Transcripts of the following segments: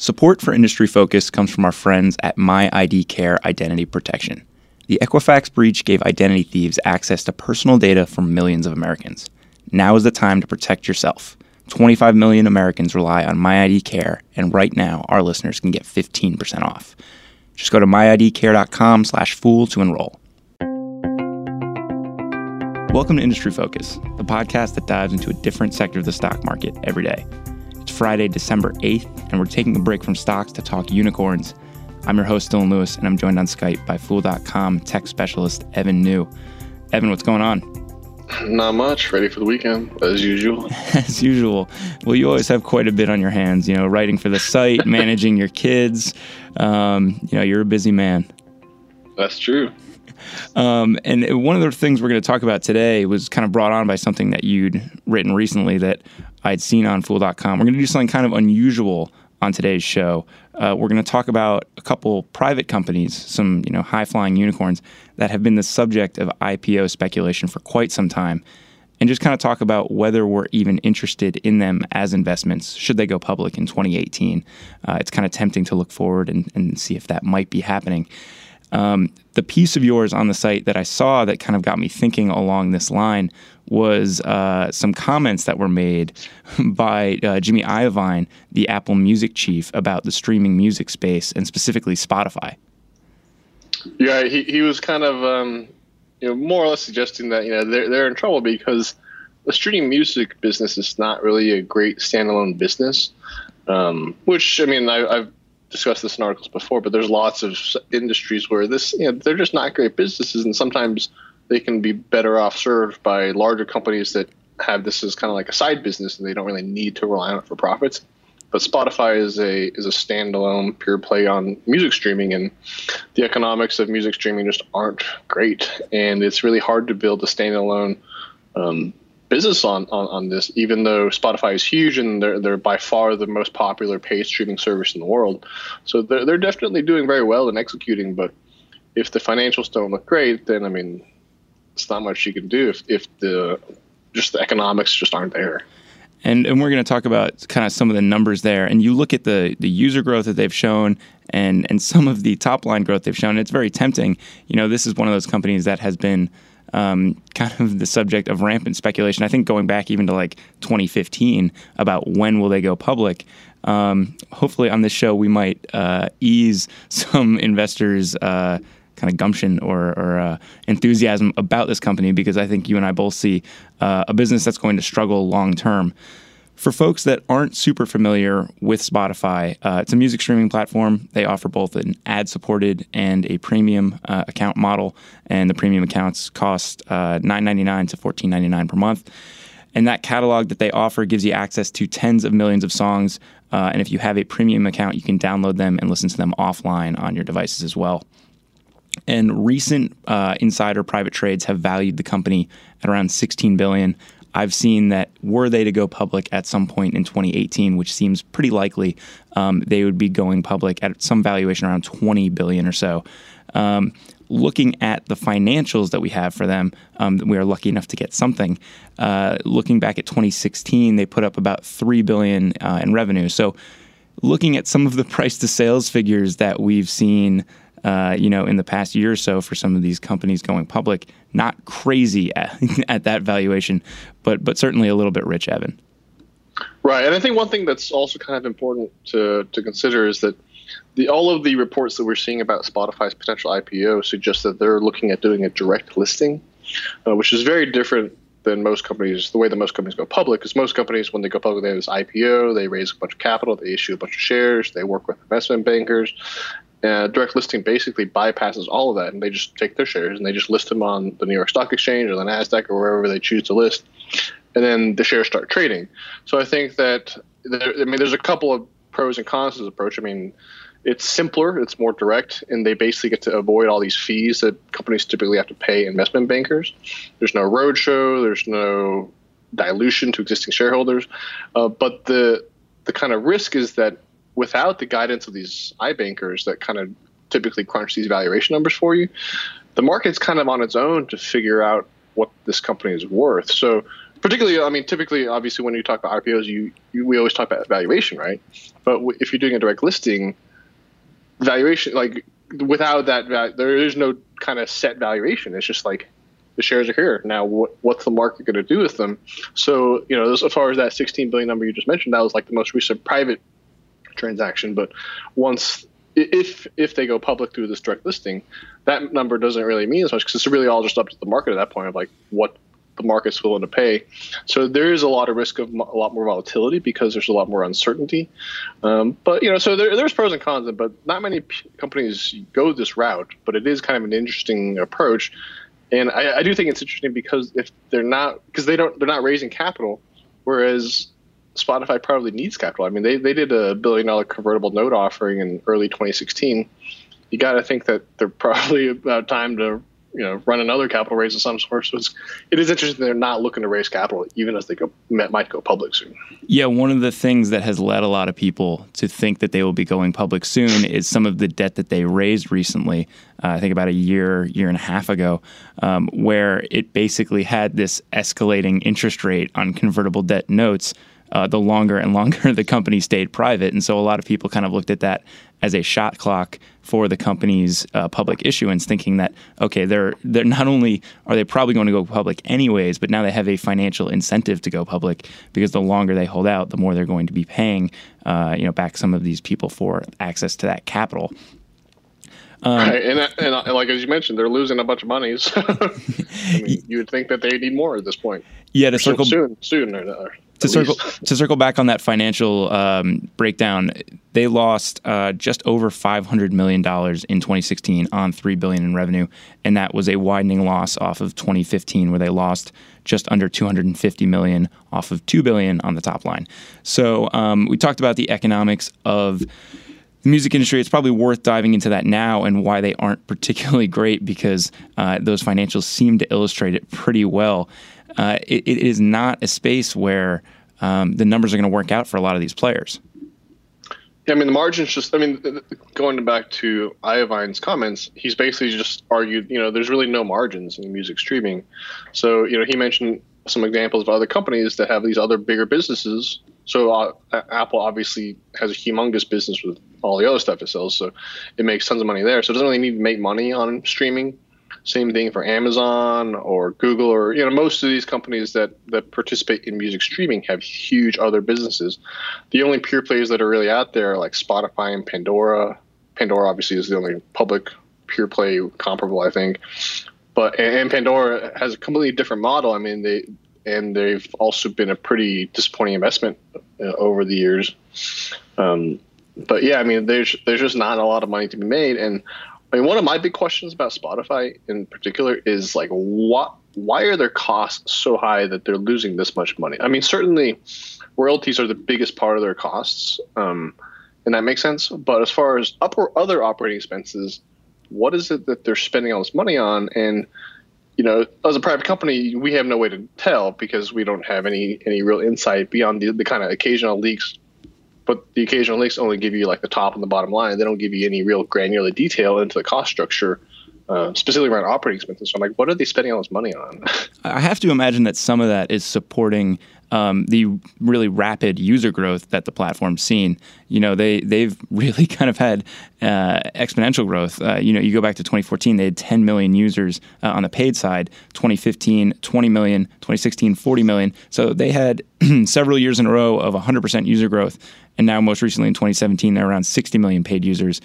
Support for Industry Focus comes from our friends at MyIDCare Identity Protection. The Equifax breach gave identity thieves access to personal data from millions of Americans. Now is the time to protect yourself. 25 million Americans rely on MyIDCare, and right now our listeners can get 15% off. Just go to myidcare.com slash fool to enroll. Welcome to Industry Focus, the podcast that dives into a different sector of the stock market every day. It's Friday, December 8th, and we're taking a break from stocks to talk unicorns. I'm your host, Dylan Lewis, and I'm joined on Skype by Fool.com tech specialist Evan Niu. Evan, what's going on? Not much. Ready for the weekend, as usual. as usual. Well, you always have quite a bit on your hands, you know, writing for the site, managing your kids. Um, you know, you're a busy man. That's true. Um, and one of the things we're going to talk about today was kind of brought on by something that you'd written recently that I'd seen on Fool.com. We're going to do something kind of unusual on today's show. Uh, we're going to talk about a couple private companies, some you know high flying unicorns that have been the subject of IPO speculation for quite some time, and just kind of talk about whether we're even interested in them as investments should they go public in 2018. Uh, it's kind of tempting to look forward and, and see if that might be happening. Um, the piece of yours on the site that I saw that kind of got me thinking along this line was uh, some comments that were made by uh, Jimmy Iovine, the Apple Music chief, about the streaming music space and specifically Spotify. Yeah, he, he was kind of um, you know more or less suggesting that you know they're they're in trouble because the streaming music business is not really a great standalone business. Um, which I mean I, I've discussed this in articles before, but there's lots of industries where this, you know, they're just not great businesses, and sometimes they can be better off served by larger companies that have this as kind of like a side business, and they don't really need to rely on it for profits. But Spotify is a is a standalone pure play on music streaming, and the economics of music streaming just aren't great, and it's really hard to build a standalone um, business on, on, on this, even though Spotify is huge and they're, they're by far the most popular paid streaming service in the world. So they're, they're definitely doing very well and executing. But if the financials don't look great, then I mean, it's not much you can do if, if the just the economics just aren't there. And, and we're going to talk about kind of some of the numbers there. And you look at the, the user growth that they've shown and, and some of the top line growth they've shown. It's very tempting. You know, this is one of those companies that has been um, kind of the subject of rampant speculation. I think going back even to like 2015 about when will they go public. Um, hopefully, on this show, we might uh, ease some investors' uh, kind of gumption or, or uh, enthusiasm about this company because I think you and I both see uh, a business that's going to struggle long term. For folks that aren't super familiar with Spotify, uh, it's a music streaming platform. They offer both an ad supported and a premium uh, account model, and the premium accounts cost uh, $9.99 to $14.99 per month. And that catalog that they offer gives you access to tens of millions of songs. Uh, and if you have a premium account, you can download them and listen to them offline on your devices as well. And recent uh, insider private trades have valued the company at around 16 billion. I've seen that were they to go public at some point in 2018, which seems pretty likely, um, they would be going public at some valuation around 20 billion or so. Um, looking at the financials that we have for them, um, we are lucky enough to get something. Uh, looking back at 2016, they put up about three billion uh, in revenue. So, looking at some of the price to sales figures that we've seen uh, you know, in the past year or so for some of these companies going public. Not crazy at, at that valuation, but but certainly a little bit rich, Evan. Right, and I think one thing that's also kind of important to to consider is that the all of the reports that we're seeing about Spotify's potential IPO suggest that they're looking at doing a direct listing, uh, which is very different than most companies. The way that most companies go public is most companies when they go public they have this IPO, they raise a bunch of capital, they issue a bunch of shares, they work with investment bankers, uh, direct listing basically bypasses all of that, and they just take their shares and they just list them on the New York Stock Exchange or the Nasdaq or wherever they choose to list, and then the shares start trading. So I think that there, I mean, there's a couple of pros and cons to this approach. I mean, it's simpler, it's more direct, and they basically get to avoid all these fees that companies typically have to pay investment bankers. There's no roadshow, there's no dilution to existing shareholders, uh, but the the kind of risk is that without the guidance of these iBankers that kind of typically crunch these valuation numbers for you, the market's kind of on its own to figure out what this company is worth. So particularly, I mean, typically, obviously, when you talk about IPOs, you, you we always talk about valuation, right? But w- if you're doing a direct listing, valuation, like without that, there is no kind of set valuation. It's just like the shares are here now. What, what's the market going to do with them? So, you know, as far as that 16 billion number you just mentioned, that was like the most recent private transaction. But once if if they go public through this direct listing, that number doesn't really mean as much because it's really all just up to the market at that point of like what the market's willing to pay. So there is a lot of risk of a lot more volatility because there's a lot more uncertainty. Um, but you know, so there, there's pros and cons, but not many p- companies go this route. But it is kind of an interesting approach, and I, I do think it's interesting because if they're not because they don't they're not raising capital, whereas Spotify probably needs capital. I mean, they, they did a billion dollar convertible note offering in early 2016. You got to think that they're probably about time to you know run another capital raise of some sort. So it's it is interesting they're not looking to raise capital even as they go might go public soon. Yeah, one of the things that has led a lot of people to think that they will be going public soon is some of the debt that they raised recently. Uh, I think about a year year and a half ago, um, where it basically had this escalating interest rate on convertible debt notes. Uh, the longer and longer the company stayed private. And so a lot of people kind of looked at that as a shot clock for the company's uh, public issuance, thinking that okay, they're they're not only are they probably going to go public anyways, but now they have a financial incentive to go public because the longer they hold out, the more they're going to be paying, uh, you know, back some of these people for access to that capital. Um, right, and, and, and, like as you mentioned, they're losing a bunch of money. So I mean, you would think that they need more at this point. Yeah, to circle soon, soon, or, or to circle to circle back on that financial um, breakdown, they lost uh, just over five hundred million dollars in 2016 on three billion in revenue, and that was a widening loss off of 2015, where they lost just under 250 million off of two billion on the top line. So um, we talked about the economics of the music industry. It's probably worth diving into that now and why they aren't particularly great because uh, those financials seem to illustrate it pretty well uh, it, it is not a space where um, the numbers are going to work out for a lot of these players. Yeah, I mean the margins just. I mean, going back to Iovine's comments, he's basically just argued. You know, there's really no margins in music streaming. So you know, he mentioned some examples of other companies that have these other bigger businesses. So uh, Apple obviously has a humongous business with all the other stuff it sells, so it makes tons of money there. So it doesn't really need to make money on streaming. Same thing for Amazon or Google or you know most of these companies that that participate in music streaming have huge other businesses. The only pure plays that are really out there are like Spotify and Pandora. Pandora obviously is the only public pure play comparable, I think. But and Pandora has a completely different model. I mean, they and they've also been a pretty disappointing investment uh, over the years. Um, but yeah, I mean, there's there's just not a lot of money to be made, and I mean, one of my big questions about Spotify in particular is like, what? Why are their costs so high that they're losing this much money? I mean, certainly, royalties are the biggest part of their costs, um, and that makes sense. But as far as upper other operating expenses, what is it that they're spending all this money on? And you know, as a private company, we have no way to tell because we don't have any any real insight beyond the, the kind of occasional leaks but the occasional links only give you like the top and the bottom line. They don't give you any real granular detail into the cost structure, uh, specifically around operating expenses. So I'm like, what are they spending all this money on? I have to imagine that some of that is supporting um, the really rapid user growth that the platform's seen. You know, they they've really kind of had uh, exponential growth. Uh, you know, you go back to 2014, they had 10 million users uh, on the paid side. 2015, 20 million. 2016, 40 million. So they had several years in a row of 100% user growth. And now, most recently in 2017, they're around 60 million paid users.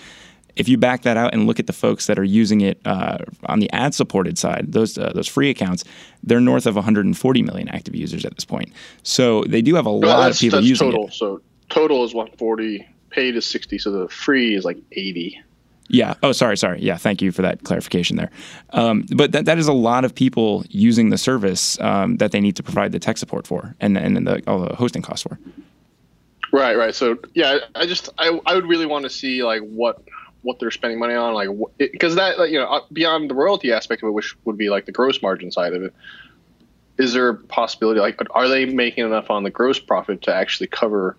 If you back that out and look at the folks that are using it uh, on the ad supported side, those uh, those free accounts, they're north of 140 million active users at this point. So they do have a lot of people using total. it. So total is 140, paid is 60, so the free is like 80. Yeah. Oh, sorry, sorry. Yeah, thank you for that clarification there. Um, but that, that is a lot of people using the service um, that they need to provide the tech support for and and the, all the hosting costs for. Right, right. So yeah, I just I, I would really want to see like what what they're spending money on, like because that like, you know uh, beyond the royalty aspect of it, which would be like the gross margin side of it. Is there a possibility like are they making enough on the gross profit to actually cover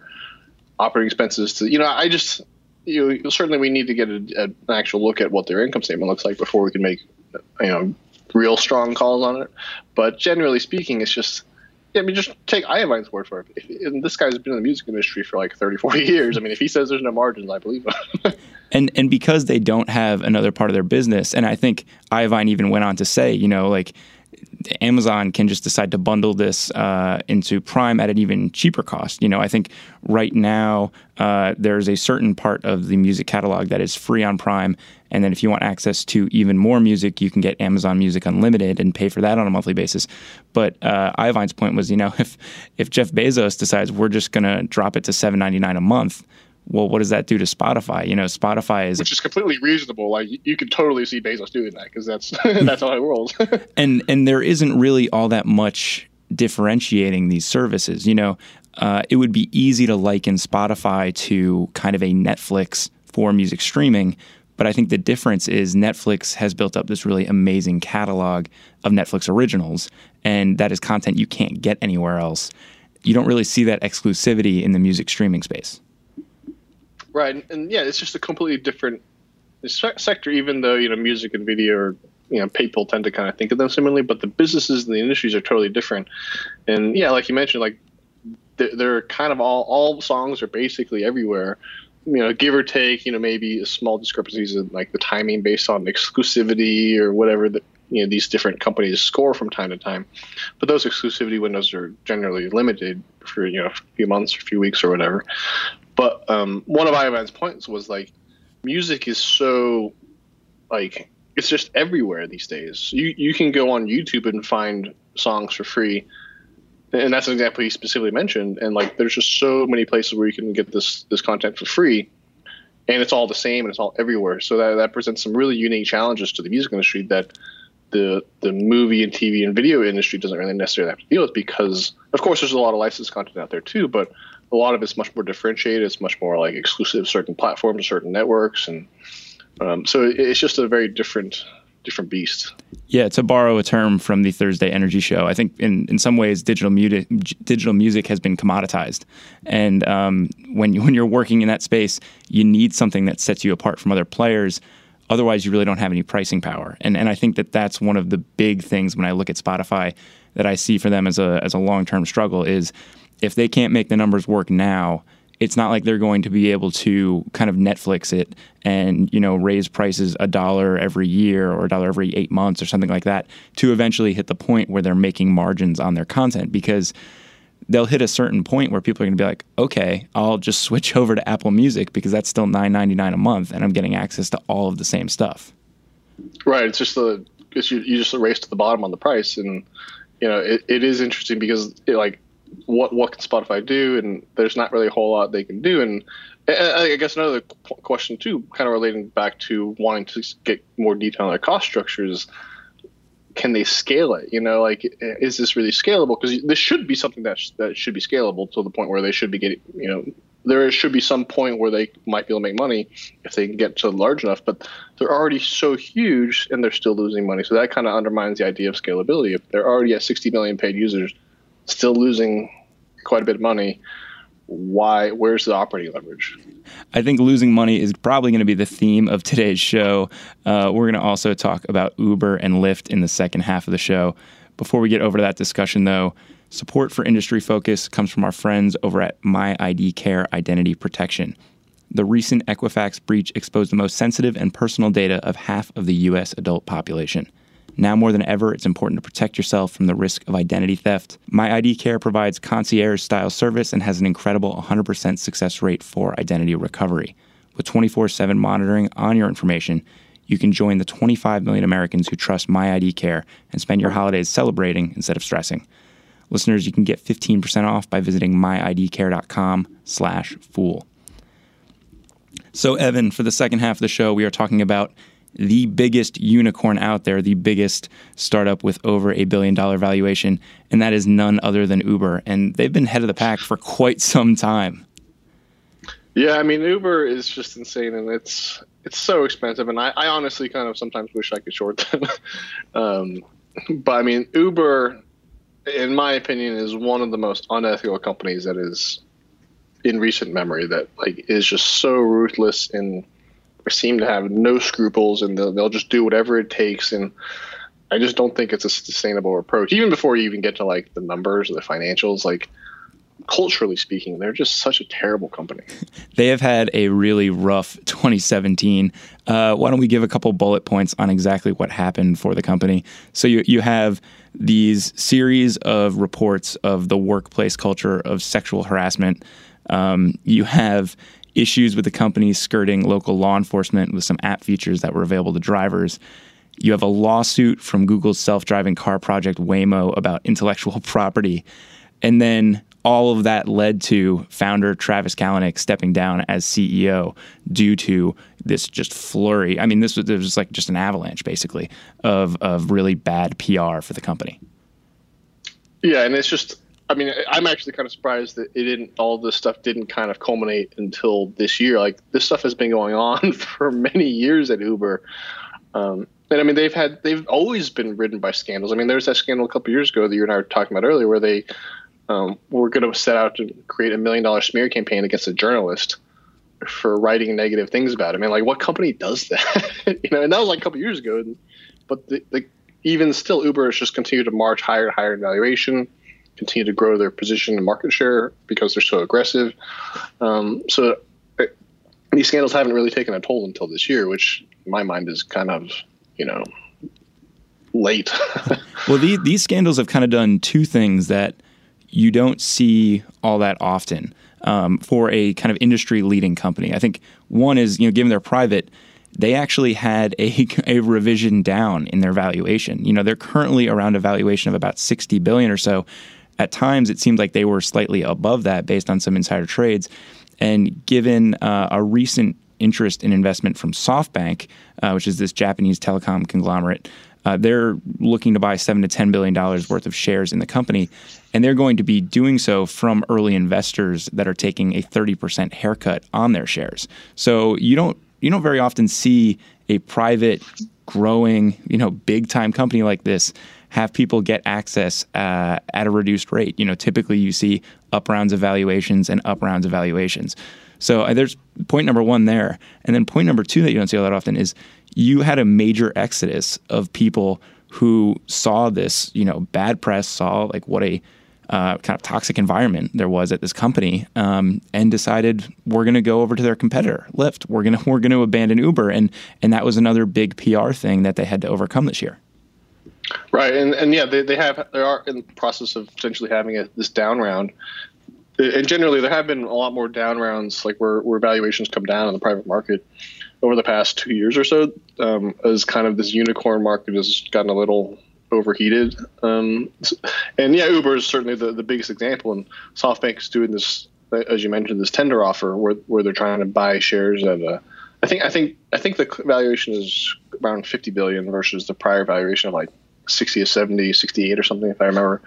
operating expenses? To you know, I just you know, certainly we need to get a, a, an actual look at what their income statement looks like before we can make you know real strong calls on it. But generally speaking, it's just I mean, just take Iovine's word for it. If, this guy's been in the music industry for like 30, 40 years. I mean, if he says there's no margins, I believe him. and and because they don't have another part of their business, and I think Iovine even went on to say, you know, like Amazon can just decide to bundle this uh, into Prime at an even cheaper cost. You know, I think right now uh, there's a certain part of the music catalog that is free on Prime, and then if you want access to even more music, you can get Amazon Music Unlimited and pay for that on a monthly basis. But uh, Iovine's point was, you know, if if Jeff Bezos decides we're just going to drop it to seven ninety nine a month, well, what does that do to Spotify? You know, Spotify is which is completely reasonable. Like you could totally see Bezos doing that because that's that's how it rolls. and and there isn't really all that much differentiating these services. You know, uh, it would be easy to liken Spotify to kind of a Netflix for music streaming. But I think the difference is Netflix has built up this really amazing catalog of Netflix originals, and that is content you can't get anywhere else. You don't really see that exclusivity in the music streaming space. Right, and, and yeah, it's just a completely different sector. Even though you know music and video are you know people tend to kind of think of them similarly, but the businesses and the industries are totally different. And yeah, like you mentioned, like they're kind of all all songs are basically everywhere. You know, give or take, you know, maybe a small discrepancies in like the timing based on exclusivity or whatever that you know these different companies score from time to time. But those exclusivity windows are generally limited for you know a few months or a few weeks or whatever. But um, one of Iovine's points was like, music is so like it's just everywhere these days. You you can go on YouTube and find songs for free, and that's an example he specifically mentioned. And like, there's just so many places where you can get this this content for free, and it's all the same and it's all everywhere. So that that presents some really unique challenges to the music industry that the the movie and TV and video industry doesn't really necessarily have to deal with because, of course, there's a lot of licensed content out there too, but a lot of it's much more differentiated. It's much more like exclusive certain platforms, certain networks, and um, so it's just a very different different beast. Yeah, to borrow a term from the Thursday Energy Show, I think in, in some ways digital music digital music has been commoditized, and um, when you, when you're working in that space, you need something that sets you apart from other players. Otherwise, you really don't have any pricing power. And and I think that that's one of the big things when I look at Spotify that I see for them as a as a long term struggle is if they can't make the numbers work now, it's not like they're going to be able to kind of Netflix it and you know raise prices a dollar every year or a dollar every eight months or something like that to eventually hit the point where they're making margins on their content because they'll hit a certain point where people are going to be like, okay, I'll just switch over to Apple Music because that's still nine ninety nine a month and I'm getting access to all of the same stuff. Right. It's just the it's you, you just race to the bottom on the price and you know it, it is interesting because it, like what what can Spotify do? And there's not really a whole lot they can do. And I guess another question too, kind of relating back to wanting to get more detail on their cost structures. Can they scale it? You know, like is this really scalable? Because this should be something that sh- that should be scalable to the point where they should be getting. You know, there should be some point where they might be able to make money if they can get to large enough. But they're already so huge and they're still losing money. So that kind of undermines the idea of scalability. If they're already at 60 million paid users still losing quite a bit of money. Why? Where's the operating leverage? I think losing money is probably going to be the theme of today's show. Uh, we're going to also talk about Uber and Lyft in the second half of the show. Before we get over to that discussion, though, support for industry focus comes from our friends over at My ID Care Identity Protection. The recent Equifax breach exposed the most sensitive and personal data of half of the U.S. adult population. Now more than ever, it's important to protect yourself from the risk of identity theft. My ID Care provides concierge style service and has an incredible 100% success rate for identity recovery. With 24 7 monitoring on your information, you can join the 25 million Americans who trust My ID Care and spend your holidays celebrating instead of stressing. Listeners, you can get 15% off by visiting myidcare.com slash fool. So, Evan, for the second half of the show, we are talking about the biggest unicorn out there, the biggest startup with over a billion dollar valuation, and that is none other than Uber. And they've been head of the pack for quite some time. Yeah, I mean Uber is just insane, and it's it's so expensive, and I, I honestly kind of sometimes wish I could short them. um, but I mean Uber, in my opinion, is one of the most unethical companies that is in recent memory. That like is just so ruthless in seem to have no scruples and they'll, they'll just do whatever it takes. And I just don't think it's a sustainable approach. Even before you even get to like the numbers or the financials, like culturally speaking, they're just such a terrible company. they have had a really rough 2017. Uh, why don't we give a couple bullet points on exactly what happened for the company? So you you have these series of reports of the workplace culture of sexual harassment. Um, you have issues with the company skirting local law enforcement with some app features that were available to drivers. You have a lawsuit from Google's self driving car project Waymo about intellectual property. And then all of that led to founder Travis Kalanick stepping down as CEO due to this just flurry. I mean, this was, was like just an avalanche, basically, of of really bad PR for the company. Yeah, and it's just. I mean, I'm actually kind of surprised that it didn't. All this stuff didn't kind of culminate until this year. Like this stuff has been going on for many years at Uber. Um, and I mean, they've had they've always been ridden by scandals. I mean, there was that scandal a couple years ago that you and I were talking about earlier, where they um, we're going to set out to create a million dollar smear campaign against a journalist for writing negative things about him. I mean, like, what company does that? you know, and that was like a couple years ago. But the, the, even still, Uber has just continued to march higher and higher in valuation, continue to grow their position and market share because they're so aggressive. Um, so it, these scandals haven't really taken a toll until this year, which in my mind is kind of, you know, late. well, the, these scandals have kind of done two things that you don't see all that often um, for a kind of industry leading company. I think one is, you know, given they're private, they actually had a, a revision down in their valuation. You know, they're currently around a valuation of about 60 billion or so. At times, it seemed like they were slightly above that based on some insider trades. And given uh, a recent interest in investment from SoftBank, uh, which is this Japanese telecom conglomerate, uh, they're looking to buy seven to ten billion dollars worth of shares in the company, and they're going to be doing so from early investors that are taking a thirty percent haircut on their shares. So you don't you don't very often see a private, growing, you know, big time company like this have people get access uh, at a reduced rate. You know, typically you see up rounds of valuations and up rounds of valuations. So uh, there's point number one there, and then point number two that you don't see all that often is you had a major exodus of people who saw this, you know, bad press, saw like what a uh, kind of toxic environment there was at this company, um, and decided we're going to go over to their competitor, Lyft. We're gonna we're going to abandon Uber, and and that was another big PR thing that they had to overcome this year. Right, and and yeah, they, they have they are in the process of potentially having a, this down round. And generally, there have been a lot more down rounds, like where, where valuations come down in the private market over the past two years or so, um, as kind of this unicorn market has gotten a little overheated. Um, and yeah, Uber is certainly the, the biggest example. And SoftBank is doing this, as you mentioned, this tender offer where, where they're trying to buy shares at a, I think I think I think the valuation is around 50 billion versus the prior valuation of like 60 or 70, 68 or something, if I remember.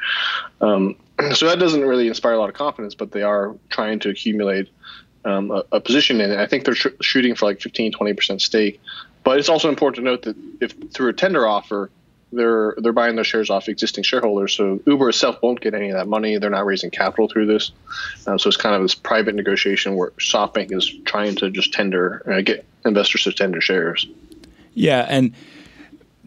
Um, so that doesn't really inspire a lot of confidence, but they are trying to accumulate um, a, a, position in it. I think they're sh- shooting for like 15, 20% stake. But it's also important to note that if through a tender offer, they're they're buying those shares off existing shareholders. So Uber itself won't get any of that money. They're not raising capital through this. Um, so it's kind of this private negotiation where SoftBank is trying to just tender uh, get investors to tender shares. Yeah, and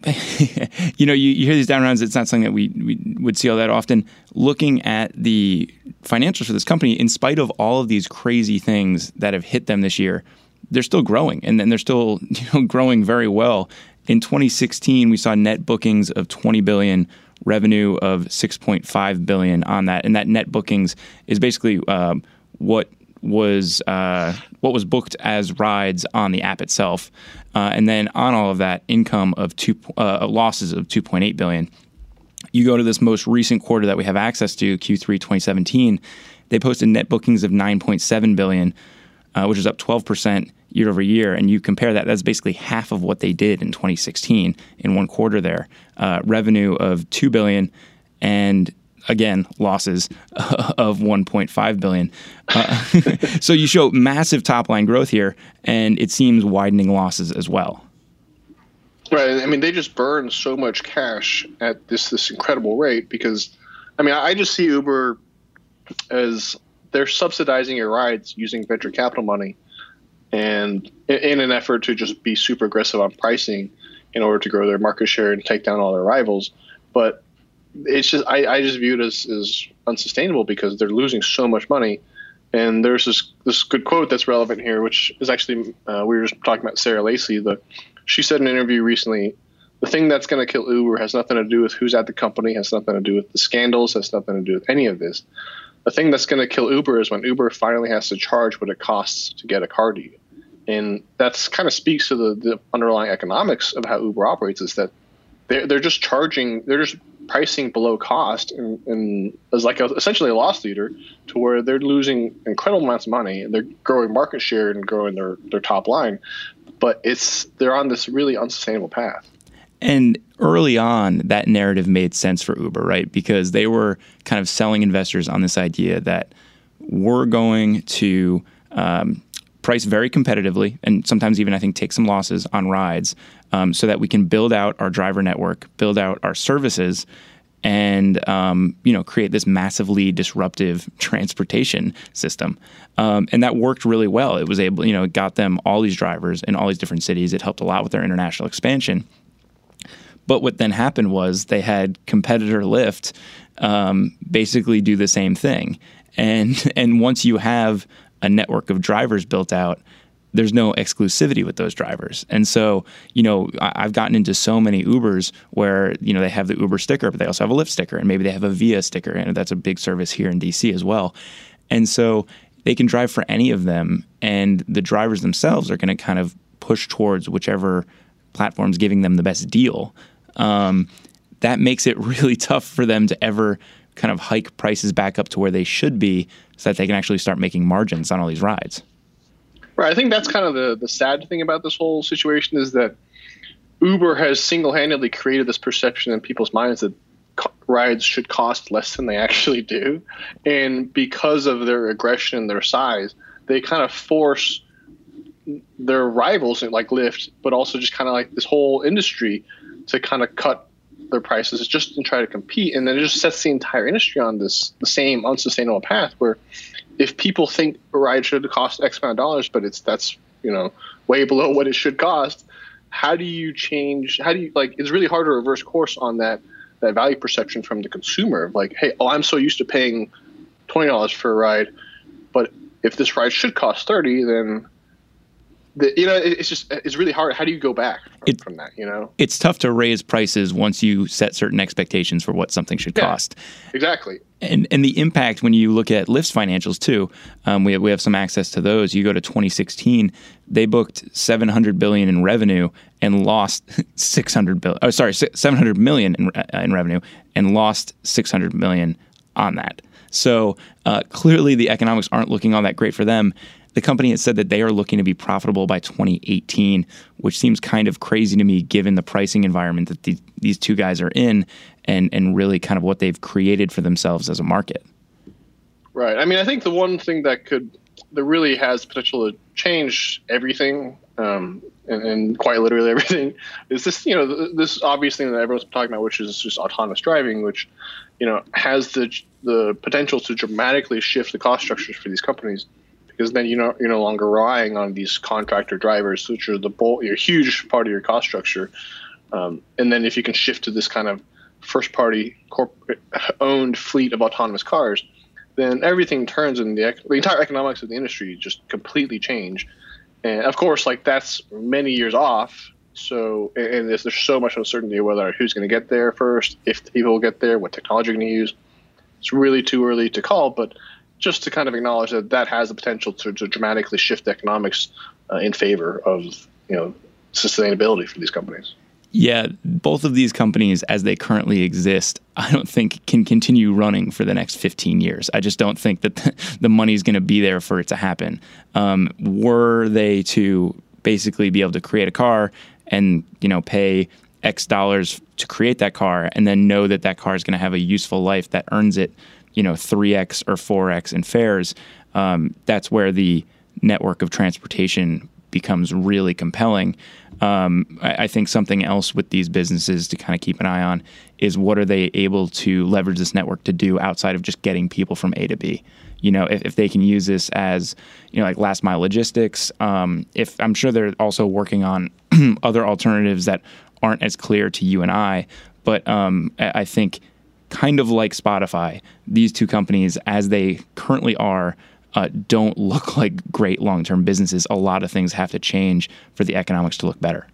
you know, you, you, hear these down rounds. It's not something that we, we would see all that often. Looking at the financials for this company, in spite of all of these crazy things that have hit them this year, they're still growing, and then they're still you know growing very well. In 2016, we saw net bookings of 20 billion, revenue of 6.5 billion on that, and that net bookings is basically um, what was uh, what was booked as rides on the app itself, uh, and then on all of that, income of two uh, losses of 2.8 billion. You go to this most recent quarter that we have access to, Q3 2017. They posted net bookings of 9.7 billion, uh, which is up 12 percent year over year, and you compare that, that's basically half of what they did in 2016 in one quarter there. Uh, revenue of 2 billion and again losses of 1.5 billion. Uh, so you show massive top line growth here, and it seems widening losses as well. Right. I mean, they just burn so much cash at this this incredible rate because, I mean, I just see Uber as they're subsidizing your rides using venture capital money, and in an effort to just be super aggressive on pricing in order to grow their market share and take down all their rivals. But it's just I, I just view it as, as unsustainable because they're losing so much money. And there's this this good quote that's relevant here, which is actually uh, we were just talking about Sarah Lacy. The she said in an interview recently, the thing that's going to kill Uber has nothing to do with who's at the company, has nothing to do with the scandals, has nothing to do with any of this. The thing that's going to kill Uber is when Uber finally has to charge what it costs to get a car to you and that's kind of speaks to the, the underlying economics of how Uber operates is that they're, they're just charging they're just pricing below cost and, and as like a, essentially a loss leader to where they're losing incredible amounts of money. And they're growing market share and growing their, their top line but it's they're on this really unsustainable path. And early on that narrative made sense for uber right? Because they were kind of selling investors on this idea that we're going to um, price very competitively and sometimes even I think take some losses on rides um, so that we can build out our driver network, build out our services, and um, you know create this massively disruptive transportation system. Um, and that worked really well. It was able, you know, it got them all these drivers in all these different cities. It helped a lot with their international expansion. But what then happened was they had competitor Lyft um, basically do the same thing. And and once you have a network of drivers built out, there's no exclusivity with those drivers. And so, you know, I've gotten into so many Ubers where, you know, they have the Uber sticker, but they also have a Lyft sticker, and maybe they have a Via sticker, and that's a big service here in DC as well. And so they can drive for any of them, and the drivers themselves are going to kind of push towards whichever platform's giving them the best deal. Um, that makes it really tough for them to ever kind of hike prices back up to where they should be so that they can actually start making margins on all these rides. Right. I think that's kind of the, the sad thing about this whole situation is that Uber has single handedly created this perception in people's minds that co- rides should cost less than they actually do. And because of their aggression and their size, they kind of force their rivals like Lyft, but also just kind of like this whole industry to kind of cut their prices just to try to compete, and then it just sets the entire industry on this the same unsustainable path where if people think a ride should cost X amount of dollars, but it's that's you know way below what it should cost, how do you change? How do you like? It's really hard to reverse course on that that value perception from the consumer. Like, hey, oh, I'm so used to paying twenty dollars for a ride, but if this ride should cost thirty, then the, you know, it's just it's really hard. How do you go back from, it, from, that? You know, it's tough to raise prices once you set certain expectations for what something should yeah, cost. Exactly. And and the impact when you look at Lyft's financials too, um, we have, we have some access to those. You go to 2016, they booked 700 billion in revenue and lost 600 billion. Oh, sorry, 700 million in, uh, in revenue and lost 600 million on that. So uh, clearly, the economics aren't looking all that great for them. The company has said that they are looking to be profitable by 2018, which seems kind of crazy to me given the pricing environment that the, these two guys are in and, and really kind of what they've created for themselves as a market. Right. I mean, I think the one thing that could, that really has potential to change everything, um, and, and, quite literally everything, is this, you know, this obvious thing that everyone's talking about, which is just autonomous driving, which, you know, has the, the potential to dramatically shift the cost structures for these companies because then you know you're no longer relying on these contractor drivers, which are the bulk, your huge part of your cost structure. Um, and then if you can shift to this kind of first party corporate owned fleet of autonomous cars, then everything turns and the, the entire economics of the industry just completely change. And of course, like that's many years off. So, and there's, there's so much uncertainty whether who's going to get there first, if people get there, what technology are going to use. It's really too early to call, but just to kind of acknowledge that that has the potential to, to dramatically shift economics uh, in favor of you know sustainability for these companies. Yeah, both of these companies, as they currently exist, I don't think can continue running for the next 15 years. I just don't think that the money is going to be there for it to happen. Um, were they to basically be able to create a car and you know pay X dollars to create that car, and then know that that car is going to have a useful life that earns it you know 3x or 4x in fares, um, that's where the network of transportation becomes really compelling. Um, I, I, think something else with these businesses to kind of keep an eye on is what are they able to leverage this network to do outside of just getting people from A to B. You know, if, if they can use this as, you know, like last mile logistics, um, if I'm sure they're also working on other alternatives that aren't as clear to you and I. But um, I think, kind of like Spotify, these two companies, as they currently are, uh, don't look like great long term businesses. A lot of things have to change for the economics to look better.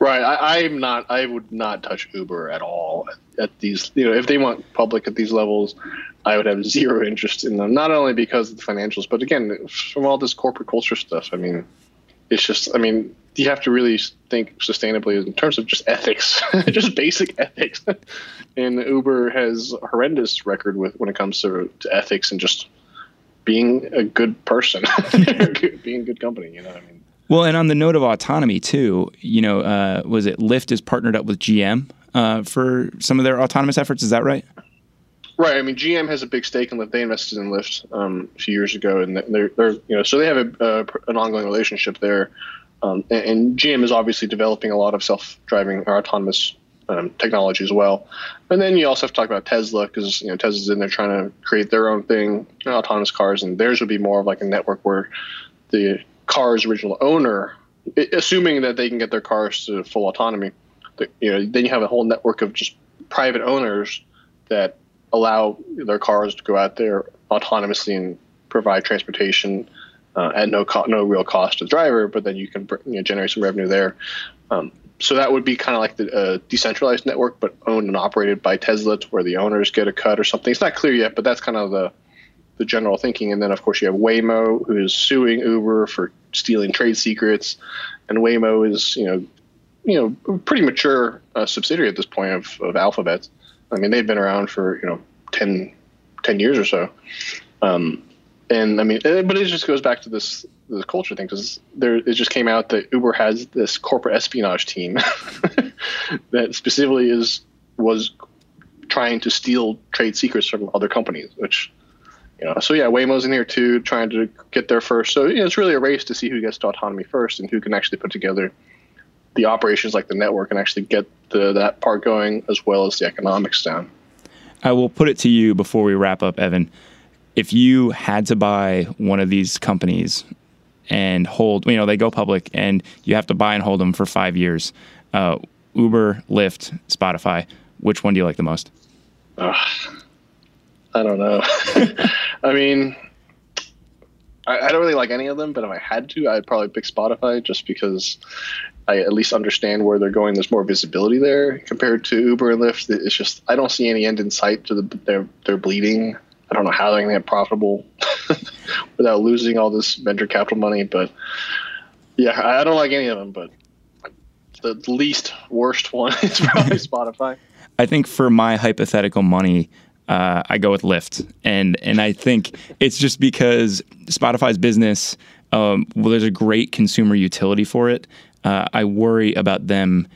Right. I, am not. I would not touch Uber at all at these. You know, if they went public at these levels, I would have zero interest in them. Not only because of the financials, but again, from all this corporate culture stuff. I mean, it's just. I mean, you have to really think sustainably in terms of just ethics, just basic ethics. and Uber has a horrendous record with when it comes to, to ethics and just being a good person, being a good company. You know, what I mean. Well, and on the note of autonomy too, you know, uh, was it Lyft is partnered up with GM uh, for some of their autonomous efforts? Is that right? Right. I mean, GM has a big stake in Lyft. They invested in Lyft um, a few years ago, and they're, they're you know so they have a, uh, an ongoing relationship there. Um, and, and, GM is obviously developing a lot of self-driving or autonomous um, technology as well. And then you also have to talk about Tesla because you know Tesla's in there trying to create their own thing, you know, autonomous cars, and theirs would be more of like a network where the car's original owner, assuming that they can get their cars to full autonomy, you know, then you have a whole network of just private owners that allow their cars to go out there autonomously and provide transportation uh, at no co- no real cost to the driver, but then you can you know, generate some revenue there. Um, so that would be kind of like the uh, decentralized network, but owned and operated by Tesla, to where the owners get a cut or something. It's not clear yet, but that's kind of the the general thinking. And then of course you have Waymo, who is suing Uber for stealing trade secrets, and Waymo is you know you know pretty mature uh, subsidiary at this point of, of Alphabet. I mean they've been around for you know 10, 10 years or so. Um, and I mean, eh, but it just goes back to this this culture thing because there it just came out that Uber has this corporate espionage team that specifically is was trying to steal trade secrets from other companies, which you know. So yeah, Waymo's in here too, trying to get there first. So you know, it's really a race to see who gets to autonomy first and who can actually put together the operations like the network and actually get the, that part going as well as the economics down. I will put it to you before we wrap up, Evan if you had to buy one of these companies and hold, you know, they go public and you have to buy and hold them for five years, uh, Uber, Lyft, Spotify, which one do you like the most? Uh, I don't know. I mean, I, I, don't really like any of them, but if I had to, I'd probably pick Spotify just because I at least understand where they're going. There's more visibility there compared to Uber and Lyft. It's just I don't see any end in sight to the, their their bleeding. I don't know how they're going to get profitable without losing all this venture capital money. But yeah, I don't like any of them. But the least worst one is probably Spotify. I think for my hypothetical money, uh, I go with Lyft, and and I think it's just because Spotify's business. Um, well, there's a great consumer utility for it. Uh, I worry about them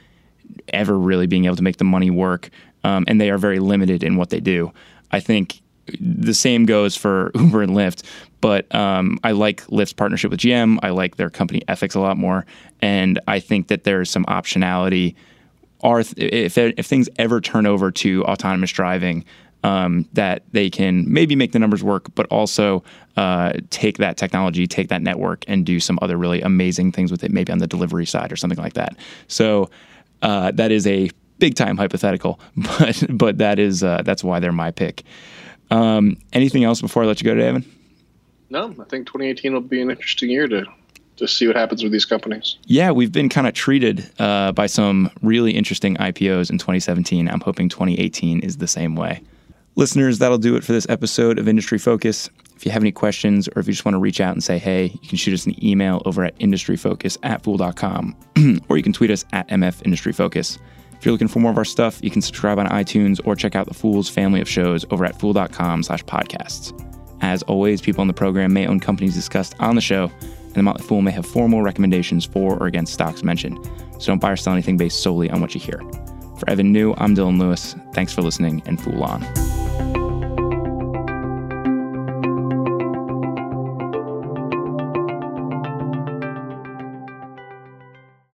ever really being able to make the money work, um, and they are very limited in what they do. I think the same goes for Uber and Lyft. But um, I like Lyft's partnership with GM. I like their company ethics a lot more, and I think that there's some optionality. Are if if things ever turn over to autonomous driving, um, that they can maybe make the numbers work, but also uh, take that technology, take that network, and do some other really amazing things with it, maybe on the delivery side or something like that. So uh, that is a big time hypothetical, but but that is uh, that's why they're my pick. Um, anything else before I let you go, David? No, I think 2018 will be an interesting year to to see what happens with these companies. Yeah, we've been kind of treated uh, by some really interesting IPOs in 2017. I'm hoping 2018 is the same way. Listeners, that'll do it for this episode of Industry Focus. If you have any questions or if you just want to reach out and say hey, you can shoot us an email over at industryfocus at fool.com or you can tweet us at MF Industry Focus. If you're looking for more of our stuff, you can subscribe on iTunes or check out the Fool's family of shows over at fool.com slash podcasts. As always, people on the program may own companies discussed on the show, and the Motley Fool may have formal recommendations for or against stocks mentioned. So don't buy or sell anything based solely on what you hear. For Evan Niu, I'm Dylan Lewis. Thanks for listening and fool on.